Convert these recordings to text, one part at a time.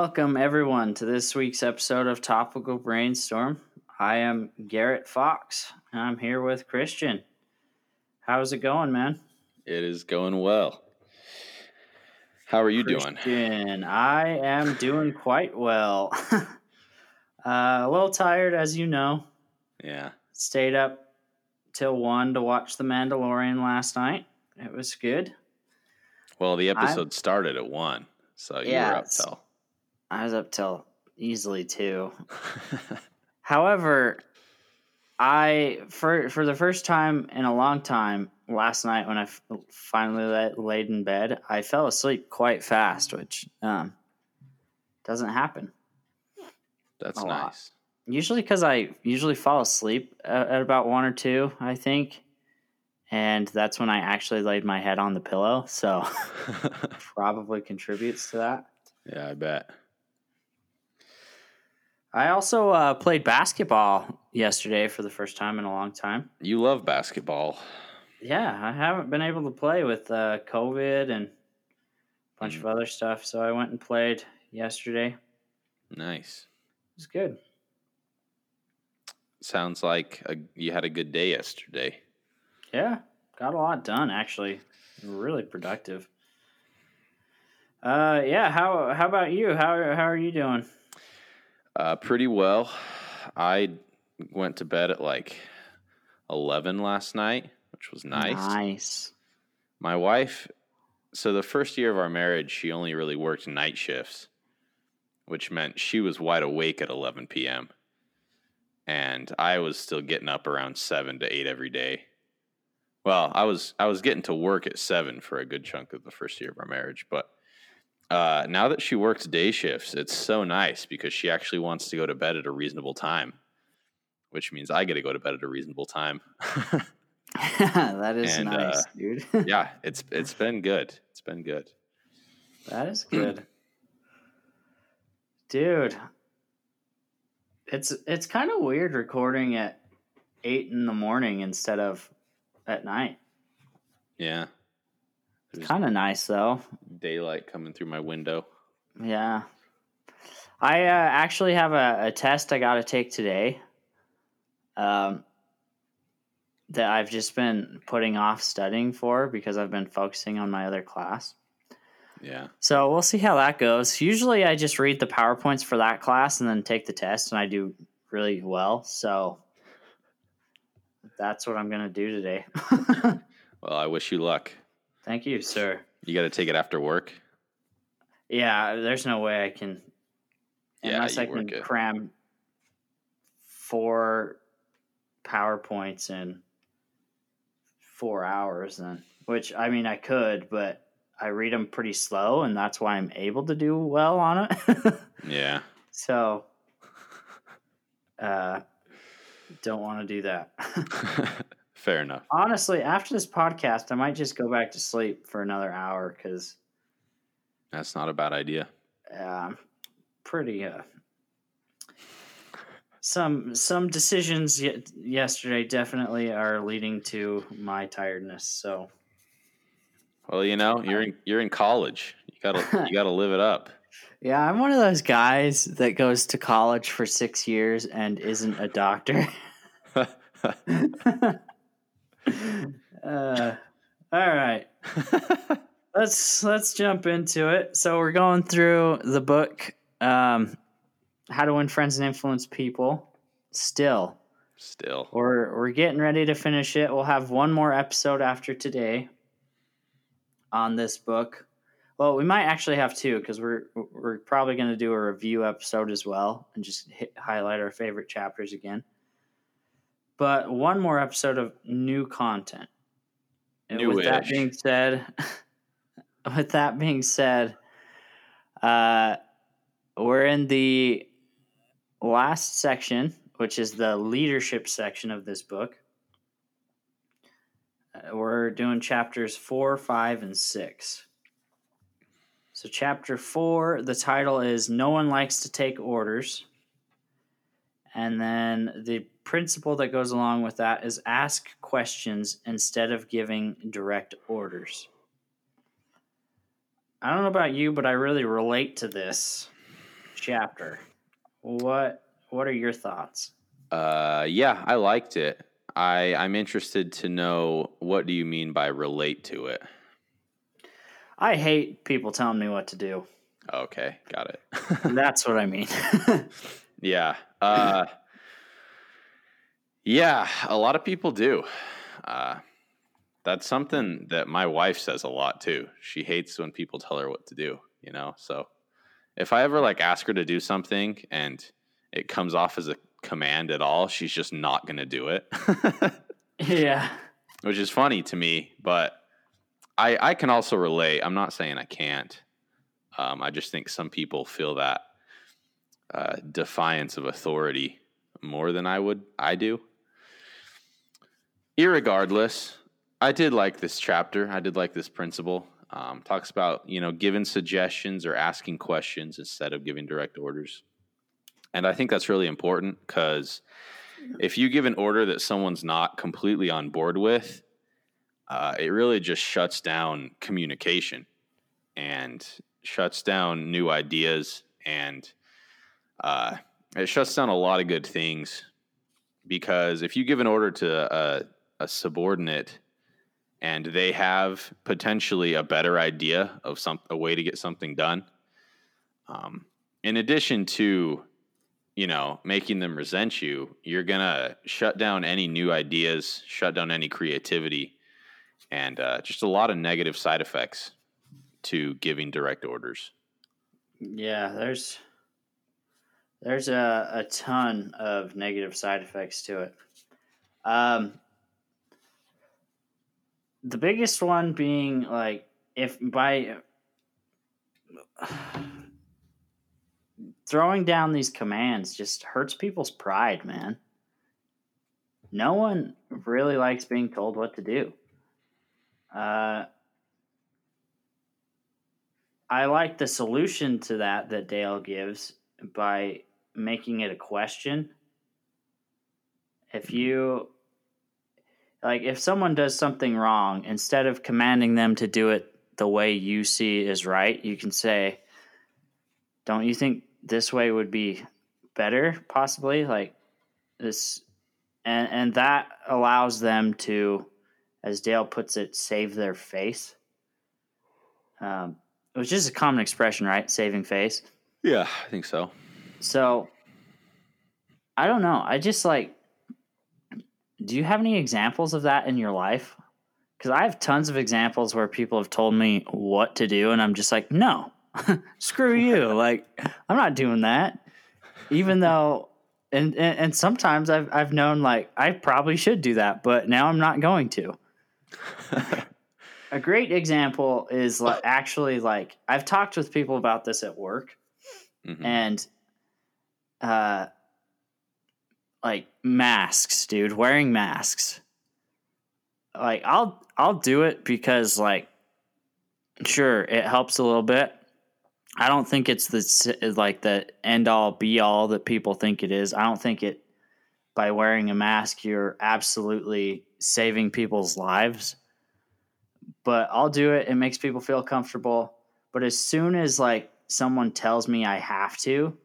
Welcome everyone to this week's episode of Topical Brainstorm. I am Garrett Fox and I'm here with Christian. How's it going, man? It is going well. How are you Christian, doing? I am doing quite well. uh, a little tired, as you know. Yeah. Stayed up till one to watch The Mandalorian last night. It was good. Well, the episode started at one, so you Yeah, were up till. I was up till easily two. However, I for for the first time in a long time last night when I f- finally la- laid in bed, I fell asleep quite fast, which um, doesn't happen That's a lot. nice. usually because I usually fall asleep at, at about one or two, I think, and that's when I actually laid my head on the pillow. So probably contributes to that. yeah, I bet. I also uh, played basketball yesterday for the first time in a long time. You love basketball. Yeah, I haven't been able to play with uh, COVID and a bunch of other stuff, so I went and played yesterday. It Nice. was good. Sounds like a, you had a good day yesterday. Yeah, got a lot done actually. Really productive. Uh, yeah. How how about you? How how are you doing? Uh, pretty well. I went to bed at like 11 last night, which was nice. Nice. My wife, so the first year of our marriage, she only really worked night shifts, which meant she was wide awake at 11 p.m. And I was still getting up around 7 to 8 every day. Well, I was I was getting to work at 7 for a good chunk of the first year of our marriage, but uh, now that she works day shifts, it's so nice because she actually wants to go to bed at a reasonable time, which means I get to go to bed at a reasonable time. that is And, nice, uh, dude. yeah, it's it's been good. It's been good. That is good. Dude. It's it's kind of weird recording at eight in the morning instead of at night. Yeah. It's Kind of nice though. Daylight coming through my window. Yeah. I uh, actually have a, a test I got to take today. Um, that I've just been putting off studying for because I've been focusing on my other class. Yeah. So we'll see how that goes. Usually I just read the PowerPoints for that class and then take the test, and I do really well. So that's what I'm going to do today. Well, I wish you luck. Thank you, sir. You got to take it after work. Yeah, there's no way I can, Yeah, unless I can it. cram four PowerPoints in four hours, then, which I mean, I could, but I read them pretty slow, and that's why I'm able to do well on it. Yeah. So, uh, don't want to do that. Fair enough. Honestly, after this podcast, I might just go back to sleep for another hour because That's not a bad idea. um, pretty uh, some some decisions ye- yesterday definitely are leading to my tiredness. So Well, you know, you're in you're in college. You gotta you gotta live it up. yeah, I'm one of those guys that goes to college for six years and isn't a doctor. uh, all right. let's let's jump into it. So we're going through the book um, How to Win Friends and Influence People. Still, Still. we're we're getting ready to finish it. We'll have one more episode after today on this book. Well, we might actually have two because we're we're probably going to do a review episode as well and just hit, highlight our favorite chapters again. But one more episode of new content. And with that being said, with that being said, uh, we're in the last section, which is the leadership section of this book. Uh, we're doing chapters four, five, and six. So, chapter four, the title is No One Likes to Take Orders. And then the principle that goes along with that is ask questions instead of giving direct orders. I don't know about you, but I really relate to this chapter. What What are your thoughts? Uh, yeah, I liked it. I I'm interested to know what do you mean by relate to it. I hate people telling me what to do. Okay, got it. That's what I mean. yeah. Uh, yeah, a lot of people do. Uh, that's something that my wife says a lot too. She hates when people tell her what to do, you know? So if I ever like ask her to do something and it comes off as a command at all, she's just not going to do it. yeah. Which is funny to me, but I I can also relate. I'm not saying I can't. Um, I just think some people feel that uh, defiance of authority more than I would. I do. Irregardless, I did like this chapter. I did like this principle. Um, talks about you know giving suggestions or asking questions instead of giving direct orders, and I think that's really important because if you give an order that someone's not completely on board with, uh, it really just shuts down communication and shuts down new ideas and uh, it shuts down a lot of good things because if you give an order to a, a subordinate and they have potentially a better idea of some a way to get something done um, in addition to you know making them resent you you're gonna shut down any new ideas shut down any creativity and uh, just a lot of negative side effects to giving direct orders Yeah, there's there's a, a ton of negative side effects to it. Um, the biggest one being like if by throwing down these commands just hurts people's pride, man. No one really likes being told what to do. Uh, I like the solution to that that Dale gives by making it a question. If you like if someone does something wrong, instead of commanding them to do it the way you see is right, you can say, "Don't you think this way would be better possibly?" Like this and and that allows them to as Dale puts it, save their face. Um, which is a common expression, right? Saving face. yeah i think so So I don't know. I just like do you have any examples of that in your life? Cuz I have tons of examples where people have told me what to do and I'm just like, "No. Screw you." like I'm not doing that. Even though and, and and sometimes I've I've known like I probably should do that, but now I'm not going to. A great example is like actually like I've talked with people about this at work Mhm. and uh like masks dude wearing masks. Like i'll i'll do it because like sure it helps a little bit. I don't think it's the like the end all be all that people think it is. I don't think it by wearing a mask you're absolutely saving people's lives. But i'll do it. It makes people feel comfortable. But as soon as like someone tells me I have to,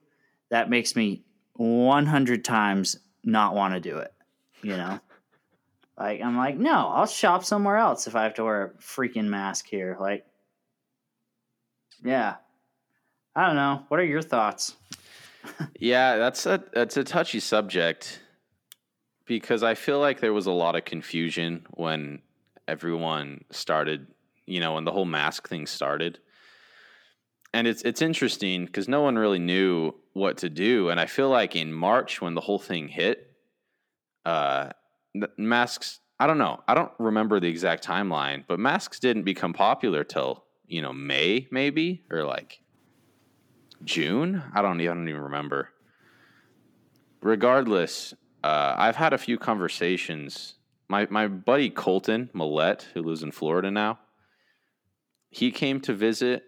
that makes me 100 times not want to do it. You know? like, I'm like, no, I'll shop somewhere else if I have to wear a freaking mask here. Like, yeah. I don't know. What are your thoughts? Yeah, that's a that's a touchy subject because I feel like there was a lot of confusion when everyone started, you know, when the whole mask thing started. And it's it's interesting because no one really knew what to do, and I feel like in March when the whole thing hit, uh, masks. I don't know. I don't remember the exact timeline, but masks didn't become popular till you know May maybe or like June. I don't. I don't even remember. Regardless, uh, I've had a few conversations. My my buddy Colton Millette, who lives in Florida now, he came to visit,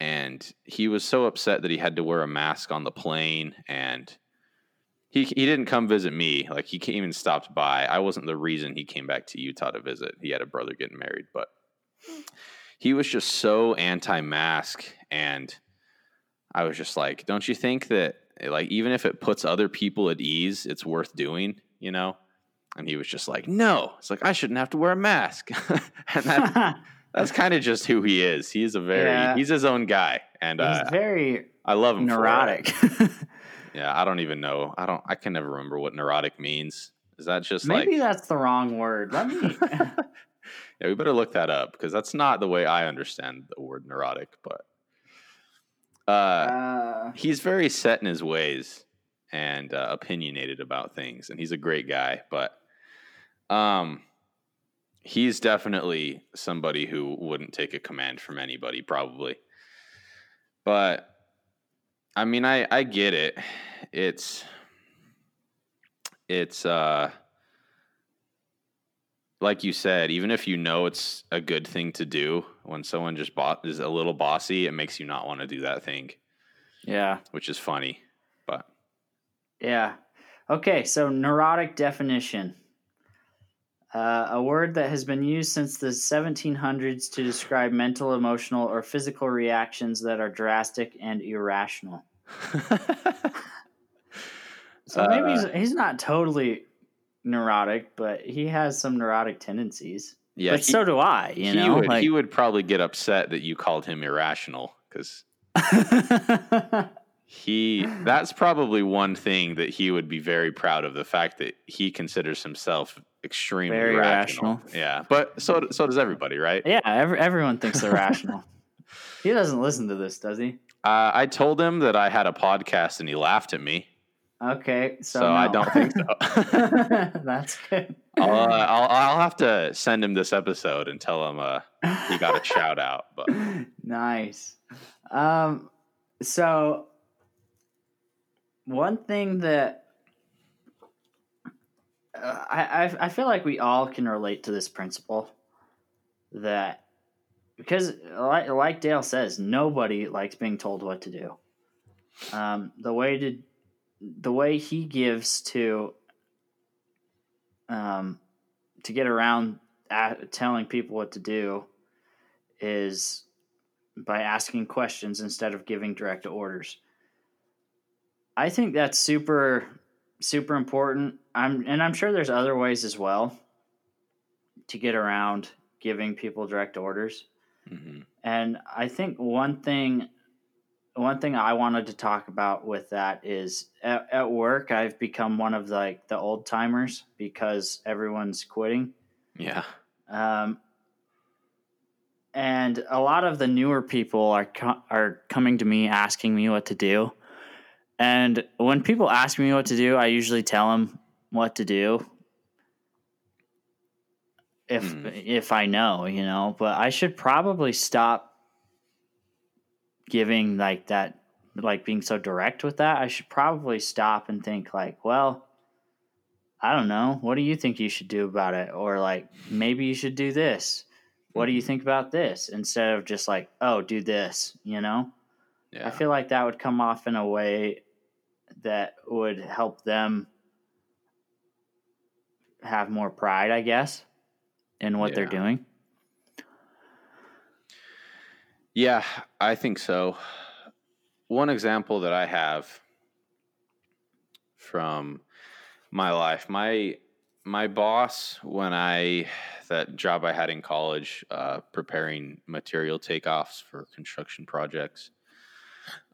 and he was so upset that he had to wear a mask on the plane, and he he didn't come visit me. Like he came and stopped by. I wasn't the reason he came back to Utah to visit. He had a brother getting married, but he was just so anti-mask and I was just like, don't you think that like even if it puts other people at ease, it's worth doing, you know? And he was just like, no. It's like I shouldn't have to wear a mask. and that, that's kind of just who he is. He's a very Yeah. he's his own guy, and He's uh, very I love him. neurotic. Yeah, I don't even know. I don't. I can never remember what neurotic means. Is that just Maybe like? that's the wrong word. Let me. yeah, we better look that up because that's not the way I understand the word neurotic. But uh, uh, he's very set in his ways and uh, opinionated about things, and he's a great guy. But um, he's definitely somebody who wouldn't take a command from anybody, probably. But I mean, I I get it. It's it's uh like you said, even if you know it's a good thing to do, when someone just bought is a little bossy, it makes you not want to do that thing, yeah. which is funny. But Yeah. Okay, so neurotic definition. Uh, a word that has been used since the 1700s to describe mental, emotional, or physical reactions that are drastic and irrational. So maybe he's, he's not totally neurotic, but he has some neurotic tendencies. yeah, but he, so do I, you he know? would like, he would probably get upset that you called him irrational because he that's probably one thing that he would be very proud of the fact that he considers himself extremely Very rational. rational. Yeah, but so so does everybody, right? yeah, every, everyone thinks they're rational. He doesn't listen to this, does he? Uh, I told him that I had a podcast and he laughed at me, Okay, so, so, I don't think so. That's good. I'll, uh, I'll I'll have to send him this episode and tell him uh, he got a shout out. But nice. Um, so one thing that I, I I feel like we all can relate to this principle that because like, like Dale says, nobody likes being told what to do. Um, the way to the way he gives to um, to get around at, telling people what to do is by asking questions instead of giving direct orders. I think that's super super important. I'm and I'm sure there's other ways as well to get around giving people direct orders. mhm. And I think one thing one thing I wanted to talk about with that is at, at work I've become one of the, like the old timers because everyone's quitting. yeah, Um, and a lot of the newer people are co- are coming to me asking me what to do. And when people ask me what to do, I usually tell them what to do. If Hmm. if I know, you know, but I should probably stop giving like that like being so direct with that. I should probably stop and think like, well, I don't know. What do you think you should do about it? Or like, maybe you should do this. What do you think about this? Instead of just like, oh, do this, you know? yeah. I feel like that would come off in a way that would help them have more pride, I guess, in what they're doing. Yeah, I think so. One example that I have from my life, my my boss when I that job I had in college, uh, preparing material takeoffs for construction projects.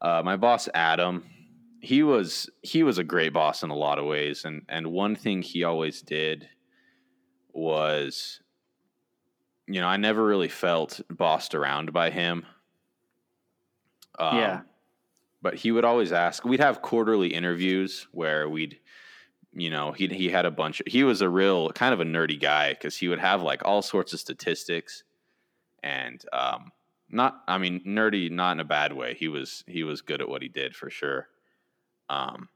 Uh, my boss Adam, he was he was a great boss in a lot of ways, and and one thing he always did was you know, I never really felt bossed around by him. Um, Yeah. But he would always ask. We'd have quarterly interviews where we'd, you know, he he had a bunch. Of, he was a real kind of a nerdy guy because he would have like all sorts of statistics, and um, not. I mean, nerdy, not in a bad way. He was he was good at what he did for sure. Um,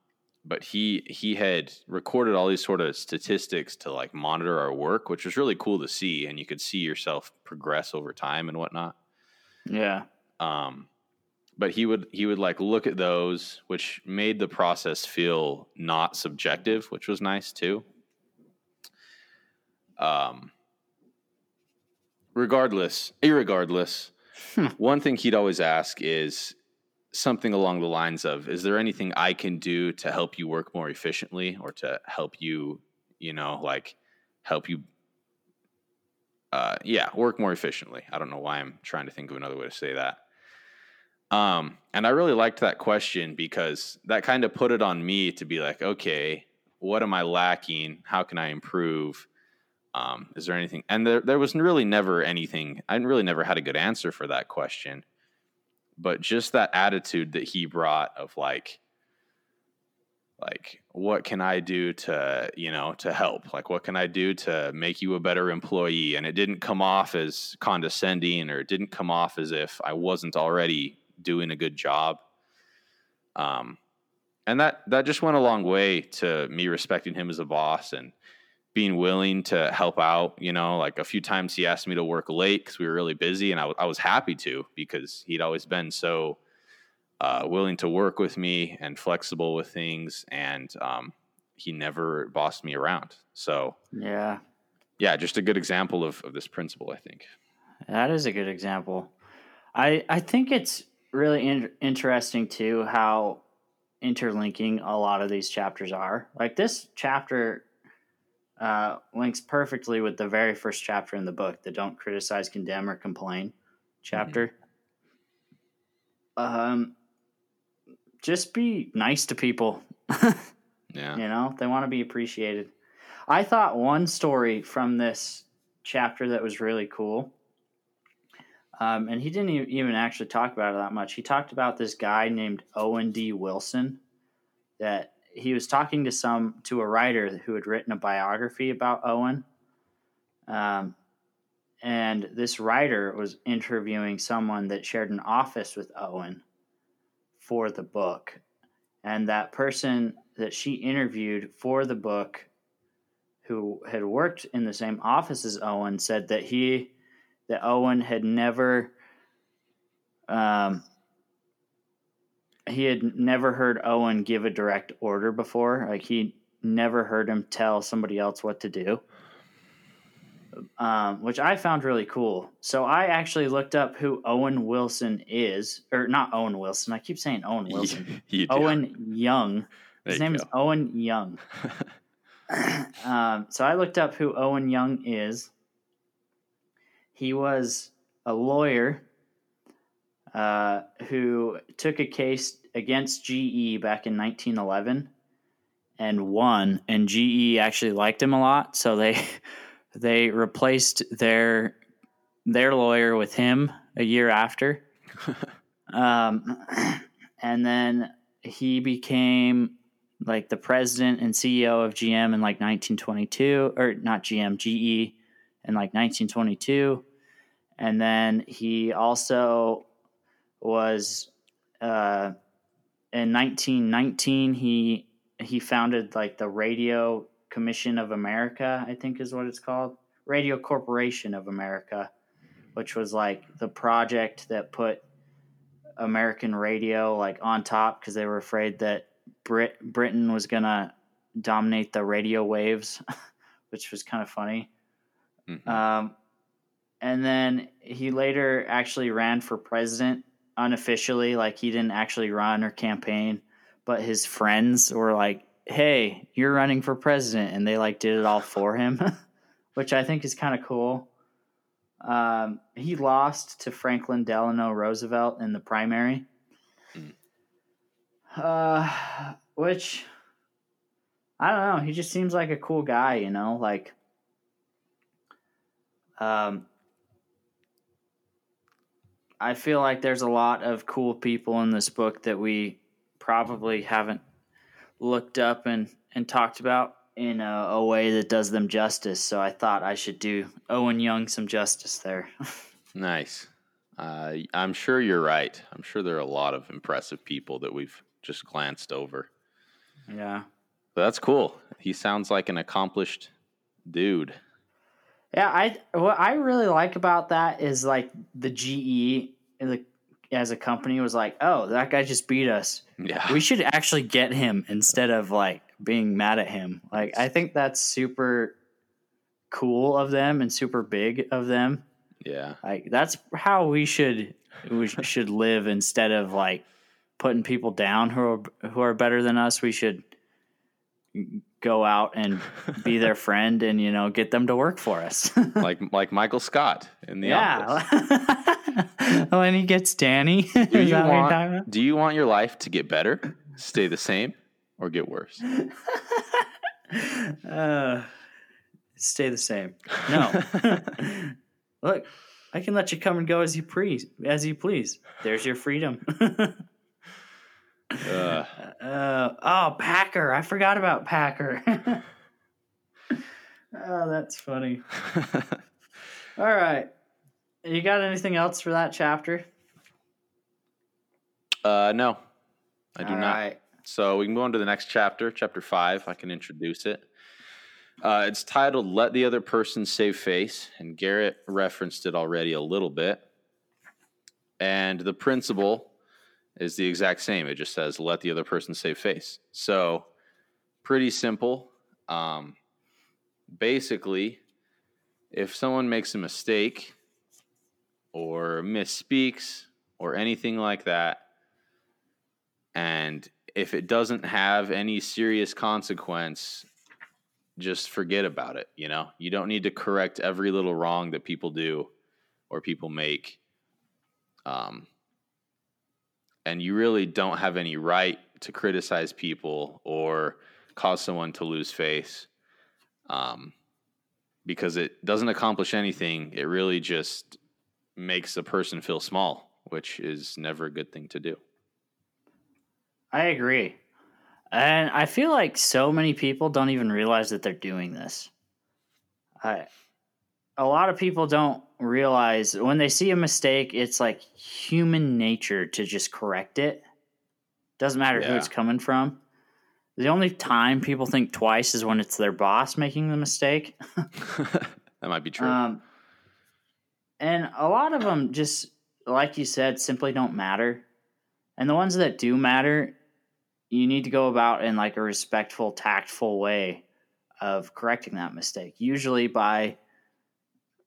but he he had recorded all these sort of statistics to like monitor our work, which was really cool to see, and you could see yourself progress over time and whatnot. Yeah. Um, but he would he would like look at those, which made the process feel not subjective, which was nice too. Um, regardless, irregardless, Hmm. one thing he'd always ask is something along the lines of, "Is there anything I can do to help you work more efficiently, or to help you, you know, like help you, uh, yeah, work more efficiently?" I don't know why I'm trying to think of another way to say that. Um, and I really liked that question because that kind of put it on me to be like, okay, what am I lacking? How can I improve? Um, is there anything? And there, there was really never anything. I really never had a good answer for that question. But just that attitude that he brought of like, like, what can I do to, you know, to help? Like, what can I do to make you a better employee? And it didn't come off as condescending or it didn't come off as if I wasn't already doing a good job. Um, and that that just went a long way to me respecting him as a boss and being willing to help out. You know, like a few times he asked me to work late because we were really busy, and I, w- I was happy to because he'd always been so uh, willing to work with me and flexible with things, and um, he never bossed me around. So Yeah, yeah, just a good example of, of this principle, I think. that is a good example. I I think it's really in- interesting too how interlinking a lot of these chapters are. Like this chapter uh, links perfectly with the very first chapter in the book, the "Don't criticize, condemn, or complain" chapter. Um, just be nice to people. Yeah. You know, they want to be appreciated. I thought one story from this chapter that was really cool. Um, and he didn't even actually talk about it that much. He talked about this guy named Owen D. Wilson that he was talking to some to a writer who had written a biography about Owen. Um, and this writer was interviewing someone that shared an office with Owen for the book. And that person that she interviewed for the book, who had worked in the same office as Owen, said that he, that Owen had never, um, he had never heard Owen give a direct order before. Like he never heard him tell somebody else what to do. Um, which I found really cool. So I actually looked up who Owen Wilson is, or not Owen Wilson. I keep saying Owen Wilson. You do. Owen Young. His you name is. Owen Young. um, so I looked up who Owen Young is. He was a lawyer uh, who took a case against GE back in 1911 and won. And GE actually liked him a lot, so they they replaced their their lawyer with him a year after. um, and then he became like the president and CEO of GM in like 1922, or not GM, GE in like 1922. And then he also was uh, in 1919. He he founded like the Radio Commission of America, I think is what it's called, Radio Corporation of America, which was like the project that put American radio like on top because they were afraid that Brit Britain was gonna dominate the radio waves, which was kind of funny. Mhm. Um, and then he later actually ran for president unofficially, like he didn't actually run or campaign, but his friends were like, "Hey, you're running for president," and they like did it all for him, which I think is kind of cool. Um, he lost to Franklin Delano Roosevelt in the primary, Mm. uh, which I don't know. He just seems like a cool guy, you know, like. Um, I feel like there's a lot of cool people in this book that we probably haven't looked up and, and talked about in a, a way that does them justice. So I thought I should do Owen Young some justice there. Nice. Uh, I'm sure you're right. I'm sure there are a lot of impressive people that we've just glanced over. yeah. But that's cool. He sounds like an accomplished dude. Yeah, I what I really like about that is like the GE the, as a company was like, oh, that guy just beat us. Yeah. We should actually get him instead of like being mad at him. Like I think that's super cool of them and super big of them. Yeah. Like that's how we should we should live instead of like putting people down who are who are better than us. We should go out and be their friend and you know get them to work for us. like like Michael Scott in the yeah. office. when he gets Danny. Do you, that what you're want, do you want your life to get better, stay the same, or get worse? Uh, stay the same. No. Look, I can let you come and go as you please. As you please. There's your freedom. Uh, uh, oh, Packer! I forgot about Packer. oh, that's funny. All right, you got anything else for that chapter? uh, no, I do All not. right. So we can go on to the next chapter, chapter five. I can introduce it. Uh, it's titled "Let the Other Person Save Face," and Garrett referenced it already a little bit. And the principle is the exact same. It just says "Let the other person save face." So pretty simple. Um, basically, if someone makes a mistake or misspeaks or anything like that, and if it doesn't have any serious consequence, just forget about it. You know, you don't need to correct every little wrong that people do or people make. Um, and you really don't have any right to criticize people or cause someone to lose face um, because it doesn't accomplish anything. It really just makes a person feel small, which is never a good thing to do. I agree. And I feel like so many people don't even realize that they're doing this. I a lot of people don't realize when they see a mistake, it's like human nature to just correct it. Doesn't matter who it's coming from. The only time people think twice is when it's their boss making the mistake. that might be true. Um, and a lot of them just, like you said, simply don't matter. And the ones that do matter, you need to go about in like a respectful, tactful way of correcting that mistake. Usually by,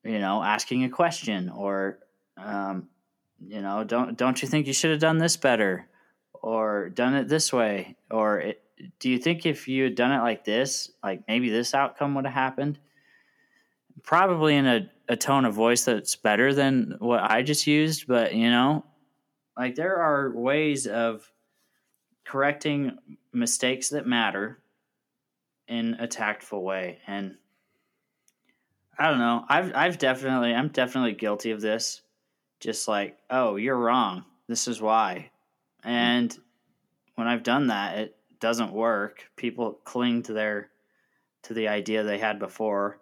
you know, asking a question or, um, you know, don't don't you think you should have done this better, or done it this way, or it, do you think if you had done it like this, like maybe this outcome would have happened? probably in a, a tone of voice that's better than what I just used, but you know, like there are ways of correcting mistakes that matter in a tactful way. And I don't know. I've I've definitely I'm definitely guilty of this. Just like, oh, you're wrong. This is why. And when I've done that, it doesn't work. People cling to their to the idea they had before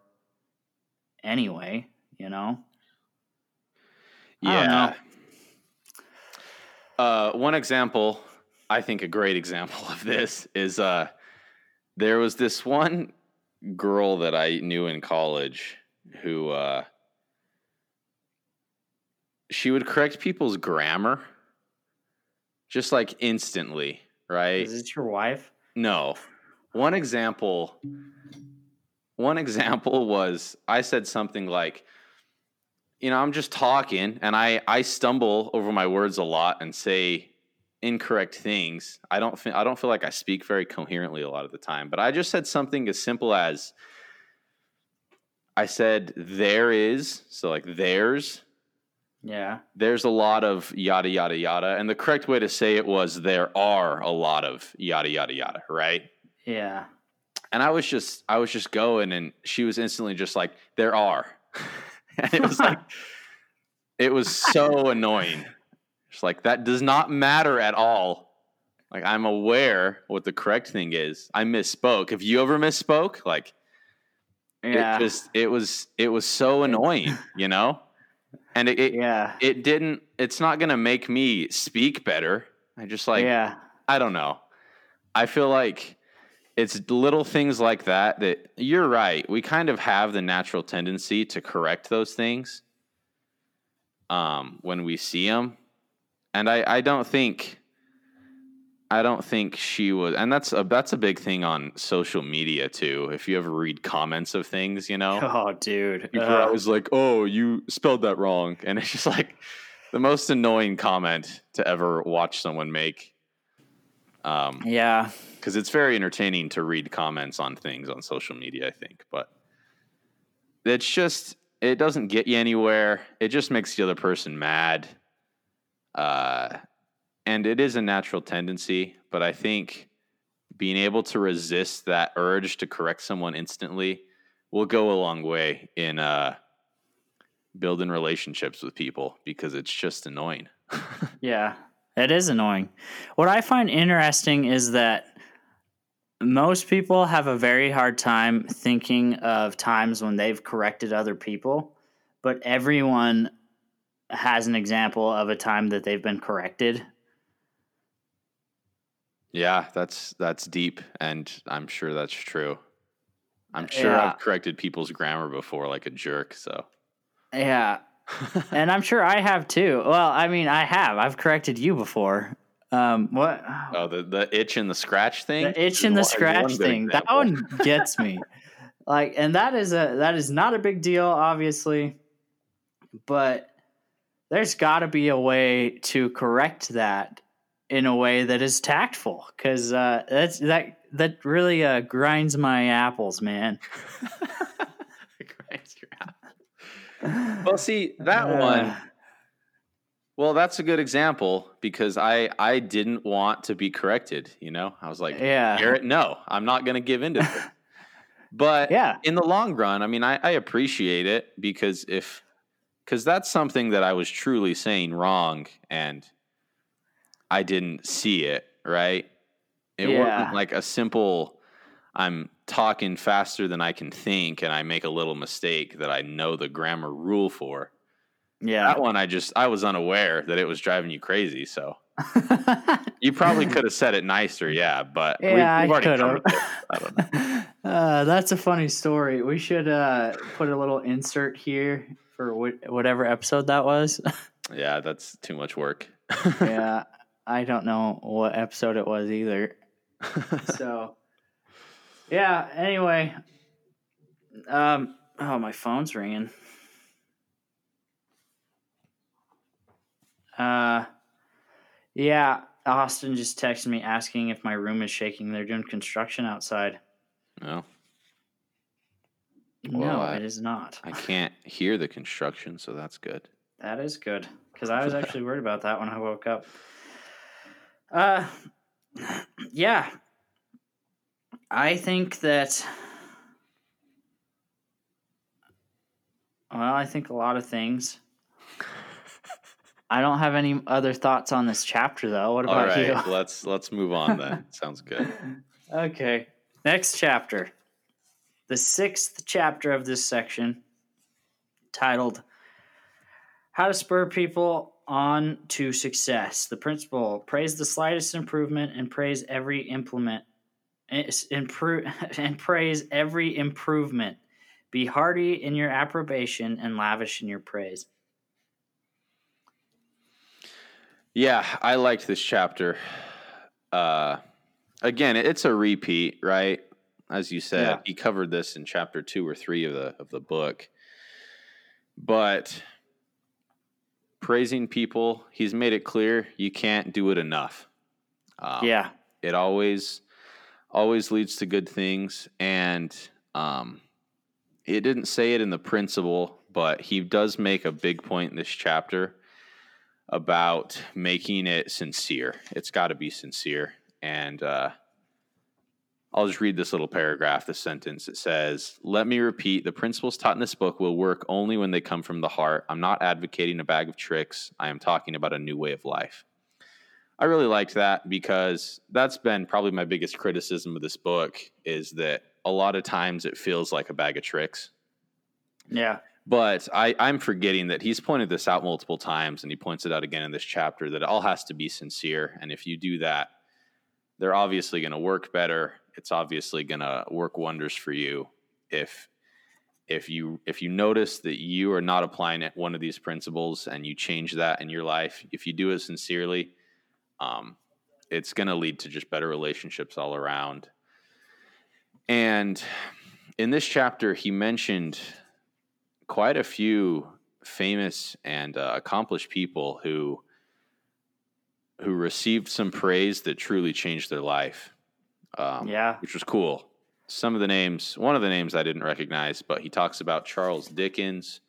anyway, you know? Don't know. Uh, one example, I think a great example of this is uh, there was this one girl that I knew in college who uh, she would correct people's grammar just like instantly, right? Is it your wife? No. One example one example was I said something like you know, I'm just talking and I I stumble over my words a lot and say incorrect things. I don't feel I don't feel like I speak very coherently a lot of the time, but I just said something as simple as I said there is, so like there's. Yeah. there's a lot of yada yada yada. And the correct way to say it was there are a lot of yada yada yada, right? Yeah. and I was just I was just going and she was instantly just like there are. And it was like it was so annoying. It's like that does not matter at all. Like I'm aware what the correct thing is. I misspoke. If you ever misspoke? Like Yeah. it just it was it was so annoying you know and it it, yeah. it didn't it's not gonna make me speak better I just like yeah. I don't know. I feel like it's little things like that that you're right. We kind of have the natural tendency to correct those things um, when we see them, and I, I don't think I don't think she was, and that's a that's a big thing on social media too. If you ever read comments of things, you know, Oh, dude. people are Uh, always like, "Oh, you spelled that wrong," and it's just like the most annoying comment to ever watch someone make. Um, yeah. because it's very entertaining to read comments on things on social media. I think, but it's just it doesn't get you anywhere. It just makes the other person mad. Uh, and it is a natural tendency, but I think being able to resist that urge to correct someone instantly will go a long way in uh, building relationships with people because it's just annoying. Yeah, it is annoying. What I find interesting is that most people have a very hard time thinking of times when they've corrected other people, but everyone has an example of a time that they've been corrected. Yeah, that's that's deep, and I'm sure that's true. I'm sure Yeah. I've corrected people's grammar before, like a jerk. So, Yeah, and I'm sure I have too. Well, I mean, I have. I've corrected you before. Um, what? oh, the the itch and the scratch thing, the itch and the one- is one scratch thing that one gets me like and that is a that is not a big deal obviously but there's got to be a way to correct that in a way that is tactful because uh, that's that that really uh, grinds my apples man Grinds your apple. well, see that Uh, one. Well, that's a good example because I I didn't want to be corrected. You know, I was like, yeah Garrett, no, I'm not going to give in to this. But yeah in the long run, I mean, I, I appreciate it because if, because that's something that I was truly saying wrong and I didn't see it, right? It Yeah. wasn't like a simple, I'm talking faster than I can think and I make a little mistake that I know the grammar rule for. yeah That one, I just, I was unaware that it was driving you crazy. So you probably could have said it nicer, yeah, but Yeah, we've I already could have. I don't know. Uh, that's a funny story. We should uh, put a little insert here for wh- whatever episode that was. Yeah, that's too much work. yeah, I don't know what episode it was either. So, yeah. Anyway, um, oh, my phone's ringing. Uh, yeah. Austin just texted me asking if my room is shaking. They're doing construction outside. no, no, I- it is not. I can't hear the construction, so that's good. That is good because I was actually worried about that when I woke up. Uh, yeah, I think that. Well, I think a lot of things. I don't have any other thoughts on this chapter, though. What about right, you? let's let's move on then. Sounds good. Okay. Next chapter. The sixth chapter of this section, titled How to Spur People On to Success. The principle praise the slightest improvement and praise every implement improve and praise every improvement. Be hearty in your approbation and lavish in your praise. Yeah, I liked this chapter. Uh, again, it's a repeat, right? As you said, Yeah. he covered this in chapter two or three of the of the book. But praising people, he's made it clear you can't do it enough. Um, yeah. it always always leads to good things and um it didn't say it in the principle but he does make a big point in this chapter about making it sincere it's got to be sincere and uh I'll just read this little paragraph, this sentence. It says, Let me repeat the principles taught in this book will work only when they come from the heart. I'm not advocating a bag of tricks. I am talking about a new way of life. I really liked that because that's been probably my biggest criticism of this book is that a lot of times it feels like a bag of tricks. Yeah. But I, I'm forgetting that he's pointed this out multiple times, and he points it out again in this chapter that it all has to be sincere. And if you do that, they're obviously going to work better. It's obviously going to work wonders for you if if you if you notice that you are not applying it, one of these principles and you change that in your life. If you do it sincerely, um, it's going to lead to just better relationships all around. And in this chapter, he mentioned quite a few famous and uh, accomplished people who who received some praise that truly changed their life. Um, Yeah. which was cool. Some of the names, one of the names I didn't recognize, but he talks about Charles Dickens,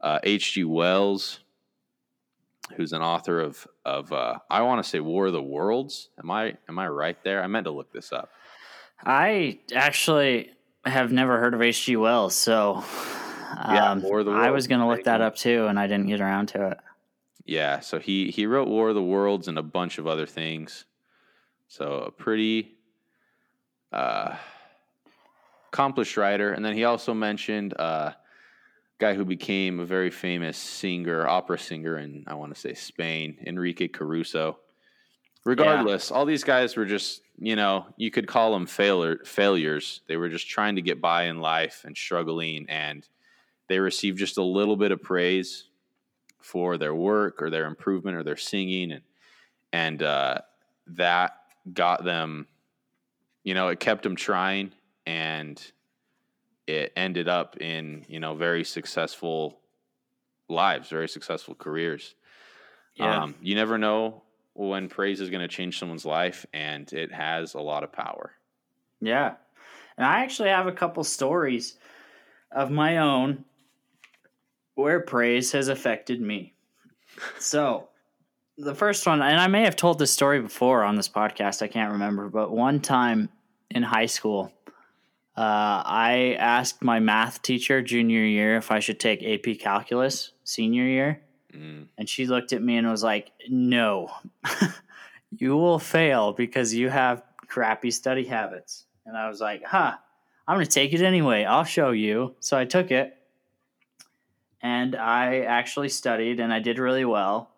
uh, H.G. Wells, who's an author of of uh, I want to say War of the Worlds. Am I am I right there? I meant to look this up. I actually have never heard of H.G. Wells, so Yeah, um, War of the Worlds. I was going to look that up too, and I didn't get around to it. Yeah, so he he wrote War of the Worlds and a bunch of other things. So a pretty uh, accomplished writer, and then he also mentioned uh, a guy who became a very famous singer, opera singer in I want to say Spain, Enrique Caruso. Regardless, all these guys were just you know you could call them failure failures. They were just trying to get by in life and struggling, and they received just a little bit of praise for their work or their improvement or their singing and and uh, that got them you know it kept them trying and it ended up in you know very successful lives very successful careers Yeah. um, you never know when praise is going to change someone's life and it has a lot of power Yeah. And I actually have a couple stories of my own where praise has affected me. So, the first one, and I may have told this story before on this podcast, I can't remember, but one time in high school, uh, I asked my math teacher junior year if I should take AP Calculus senior year. Mm, And she looked at me and was like, No, you will fail because you have crappy study habits. And I was like, Huh, I'm going to take it anyway. I'll show you. So I took it and I actually studied and I did really well.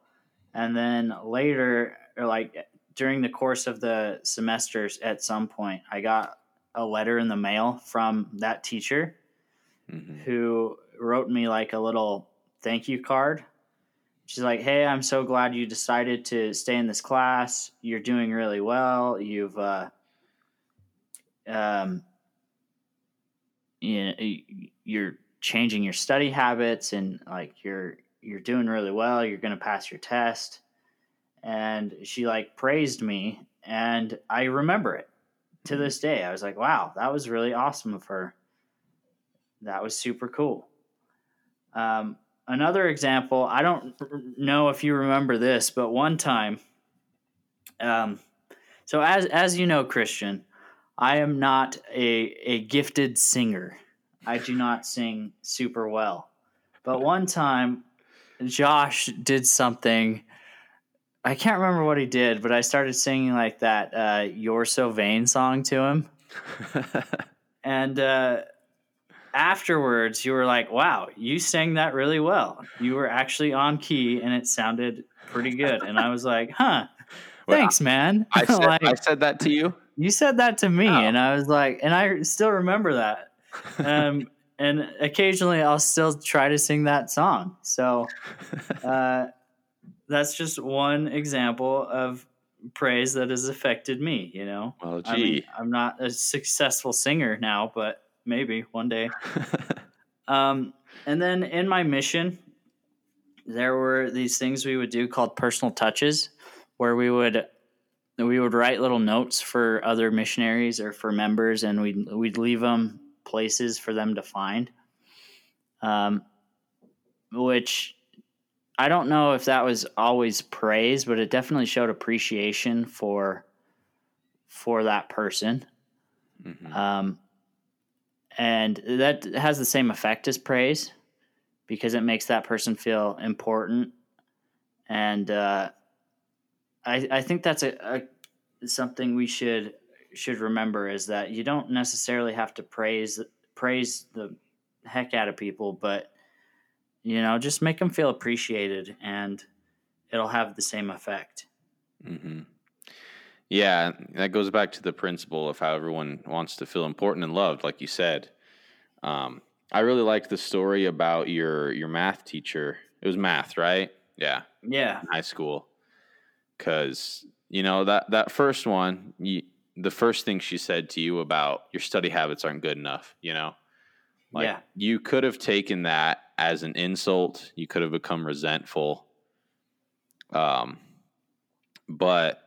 And then later, or like during the course of the semesters, at some point, I got a letter in the mail from that teacher mhm. who wrote me like a little thank you card. She's like, "Hey, I'm so glad you decided to stay in this class. You're doing really well. You've uh um you know, you're changing your study habits and like you're you're doing really well. You're going to pass your test." And she like praised me and I remember it to this day. I was like, "Wow, that was really awesome of her." that was super cool. Um, another example, I don't know if you remember this, but one time, um, so as as you know, Christian, I am not a a gifted singer. I do not sing super well. But one time, Josh did something. I can't remember what he did, but I started singing like that uh, "You're So Vain" song to him. And uh, afterwards you were like wow you sang that really well. You were actually on key and it sounded pretty good. And i was like huh. Well, thanks man. I said, like, I said that to you? you said that to me Oh. and i was like and i still remember that. Um, and occasionally i'll still try to sing that song. So uh, that's just one example of praise that has affected me you know? Well I mean, I'm not a successful singer now, but maybe one day. Um, and then in my mission, there were these things we would do called personal touches, where we would we would write little notes for other missionaries or for members, and we'd we'd leave them places for them to find. Um, which I don't know if that was always praise, but it definitely showed appreciation for for that person. Mhm. Um, and that has the same effect as praise because it makes that person feel important. And uh, I, I think that's a, a something we should should remember is that you don't necessarily have to praise praise the heck out of people, but you know, just make them feel appreciated, and it'll have the same effect. hmm Yeah, that goes back to the principle of how everyone wants to feel important and loved, like you said. Um, I really liked the story about your your math teacher. It was math, right? Yeah, Yeah, in high school, because you know that that first one, you, the first thing she said to you about your study habits aren't good enough. You know, like Yeah. you could have taken that as an insult. You could have become resentful. Um, but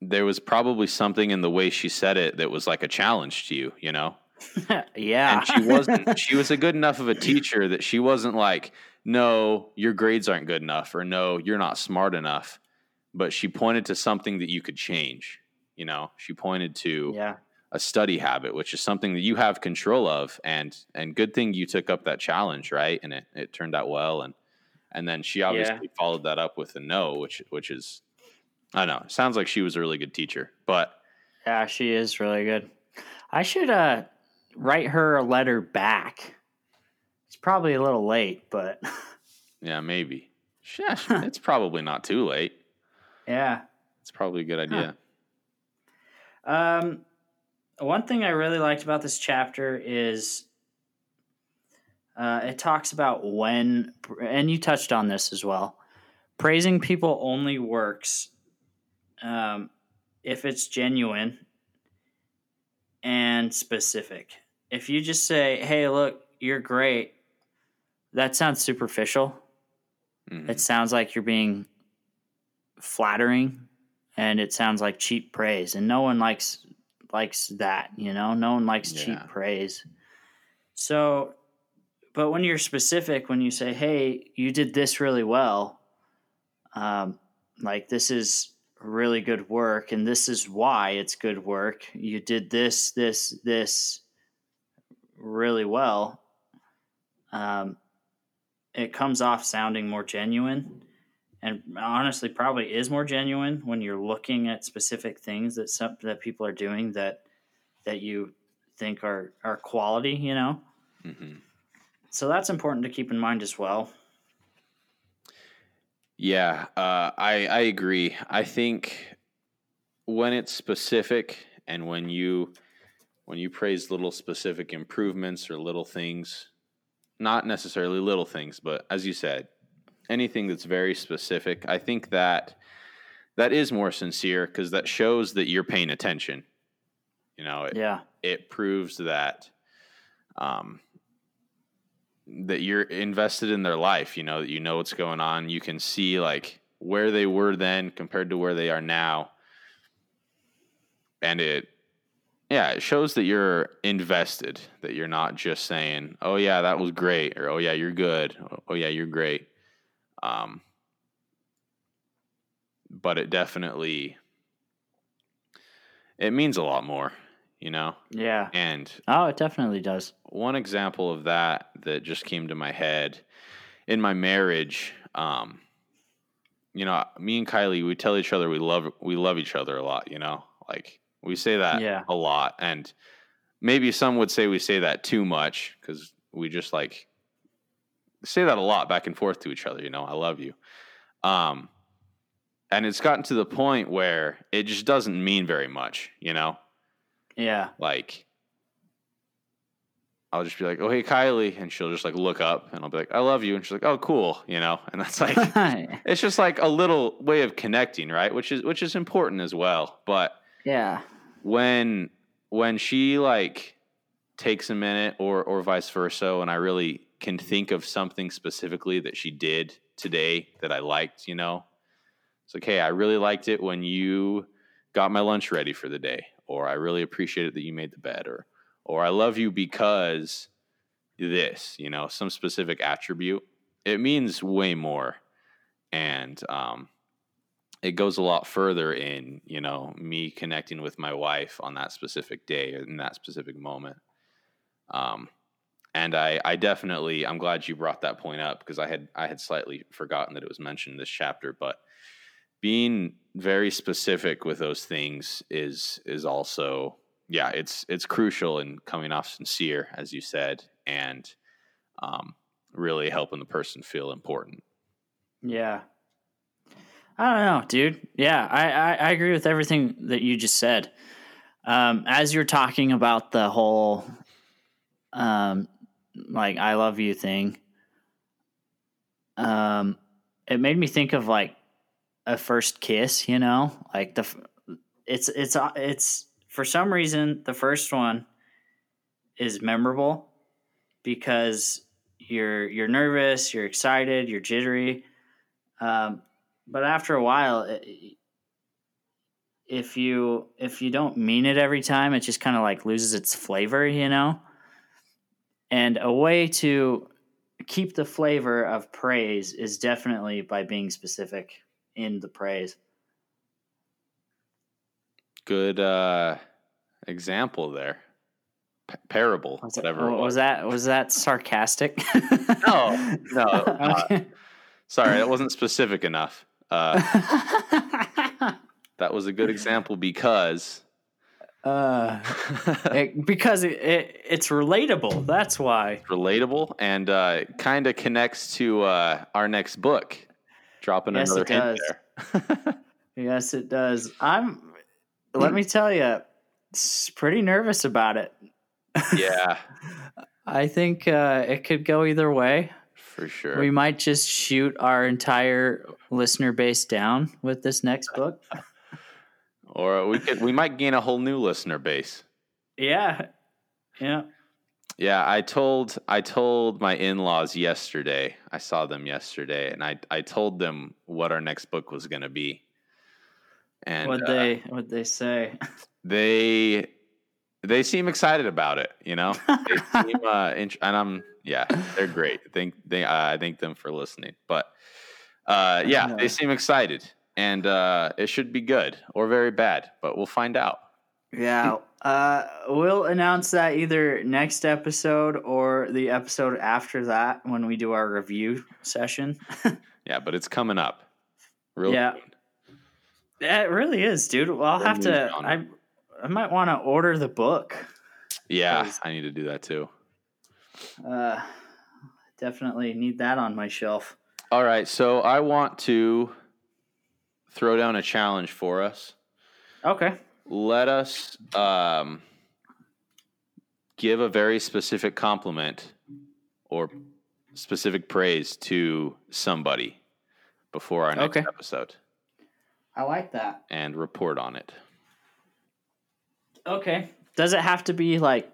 there was probably something in the way she said it that was like a challenge to you. You know, yeah. and she wasn't she was a good enough of a teacher that she wasn't like no your grades aren't good enough or no you're not smart enough but she pointed to something that you could change you know she pointed to yeah. a study habit which is something that you have control of and and good thing you took up that challenge right and it, it turned out well and and then she obviously followed that up with a no which which is i don't know sounds like she was a really good teacher but Yeah, she is really good. I should uh write her a letter back. It's probably a little late, but yeah maybe yeah, it's probably not too late yeah. it's probably a good idea Um, one thing I really liked about this chapter is uh, it talks about when, and you touched on this as well. Praising people only works um, if it's genuine and specific. If you just say, "Hey, look, you're great," that sounds superficial. Mhm. It sounds like you're being flattering and it sounds like cheap praise and no one likes likes that, you know? No one likes cheap praise. So but when you're specific when you say, "Hey, you did this really well." Um like this is really good work and this is why it's good work. You did this this this really well. Um it comes off sounding more genuine and honestly probably is more genuine when you're looking at specific things that some that people are doing that that you think are are quality you know Mhm. so that's important to keep in mind as well Yeah, uh, I I agree. I think when it's specific and when you when you praise little specific improvements or little things, not necessarily little things, but as you said, anything that's very specific, I think that that is more sincere because that shows that you're paying attention. You know, it, yeah it proves that um, that you're invested in their life. You know that you know what's going on. You can see like where they were then compared to where they are now, and it yeah it shows that you're invested. That you're not just saying, "Oh yeah, that was great," or "Oh yeah, you're good," "Oh yeah, you're great." Um, but it definitely it means a lot more, you know. yeah And oh it definitely does one example of that that just came to my head in my marriage, um, you know, me and Kylie, we tell each other we love we love each other a lot. You know, like we say that Yeah. a lot, and maybe some would say we say that too much because we just like say that a lot back and forth to each other. You know, I love you. Um, and it's gotten to the point where it just doesn't mean very much. You know, yeah like I'll just be like, "Oh, hey, Kylie," and she'll just like look up, and I'll be like, "I love you," and she's like, "Oh, cool," you know, and that's like, it's just like a little way of connecting, right? Which is which is important as well. But yeah when when she like takes a minute, or or vice versa, and I really can think of something specifically that she did today that I liked, you know, it's like, hey, I really liked it when you got my lunch ready for the day, or I really appreciated that you made the bed, or or I love you because this, you know, some specific attribute. It means way more, and um, it goes a lot further in you know me connecting with my wife on that specific day in that specific moment. Um, and I, I definitely, I'm glad you brought that point up because I had, I had slightly forgotten that it was mentioned in this chapter. But being very specific with those things is, is also, yeah, it's, it's crucial in coming off sincere, as you said, and um, really helping the person feel important. Yeah. I don't know, dude. Yeah, I, I, I agree with everything that you just said. Um, as you're talking about the whole, um, like I love you thing, um, it made me think of like a first kiss, you know? Like the it's it's uh, it's for some reason the first one is memorable because you're you're nervous, you're excited, you're jittery. Um, but after a while it, if you if you don't mean it every time, it just kind of like loses its flavor, you know? And a way to keep the flavor of praise is definitely by being specific in the praise. Good uh, example there. P- parable, Was, whatever. that, it was that was that sarcastic? No, no. uh, sorry, that wasn't specific enough. Uh, that was a good example because uh, it- because it, it, it's relatable. That's why. relatable and uh, kind of connects to uh, our next book. Dropping Yes, another it hint does. there. Yes, it does. I'm. Let me tell you, pretty nervous about it. yeah, I think uh, it could go either way. for sure. We might just shoot our entire listener base down with this next book. Or we could we might gain a whole new listener base. Yeah. Yeah. Yeah, I told I told my in-laws yesterday. I saw them yesterday and I I told them what our next book was going to be. And what uh, they what they say. they they seem excited about it, you know? They seem uh int- and I'm yeah, they're great. Thank they uh, I thank them for listening. But uh yeah, Yeah. they seem excited and uh it should be good or very bad, but we'll find out. Yeah. Uh, we'll announce that either next episode or the episode after that when we do our review session. Yeah, but it's coming up. Real Yeah. soon. It really is, dude. Well, I'll have to. I I might want to order the book. Yeah, I need to do that too. Uh, definitely need that on my shelf. All right, so I want to throw down a challenge for us. Okay. Let us um, give a very specific compliment or specific praise to somebody before our next Okay. episode I like that. and report on it. Okay. Does it have to be like?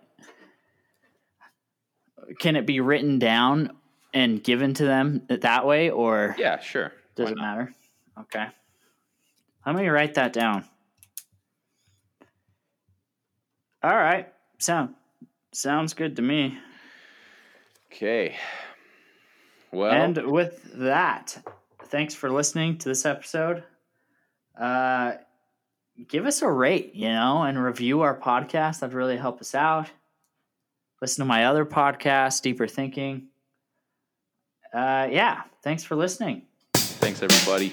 Can it be written down and given to them that way, or Yeah, sure. does it matter? Okay. Let me write that down. All right. Sound sounds good to me. Okay. Well, and with that, thanks for listening to this episode. Uh, give us a rate, you know, and review our podcast. That'd really help us out. Listen to my other podcast, Deeper Thinking. Uh, yeah, thanks for listening. thanks everybody.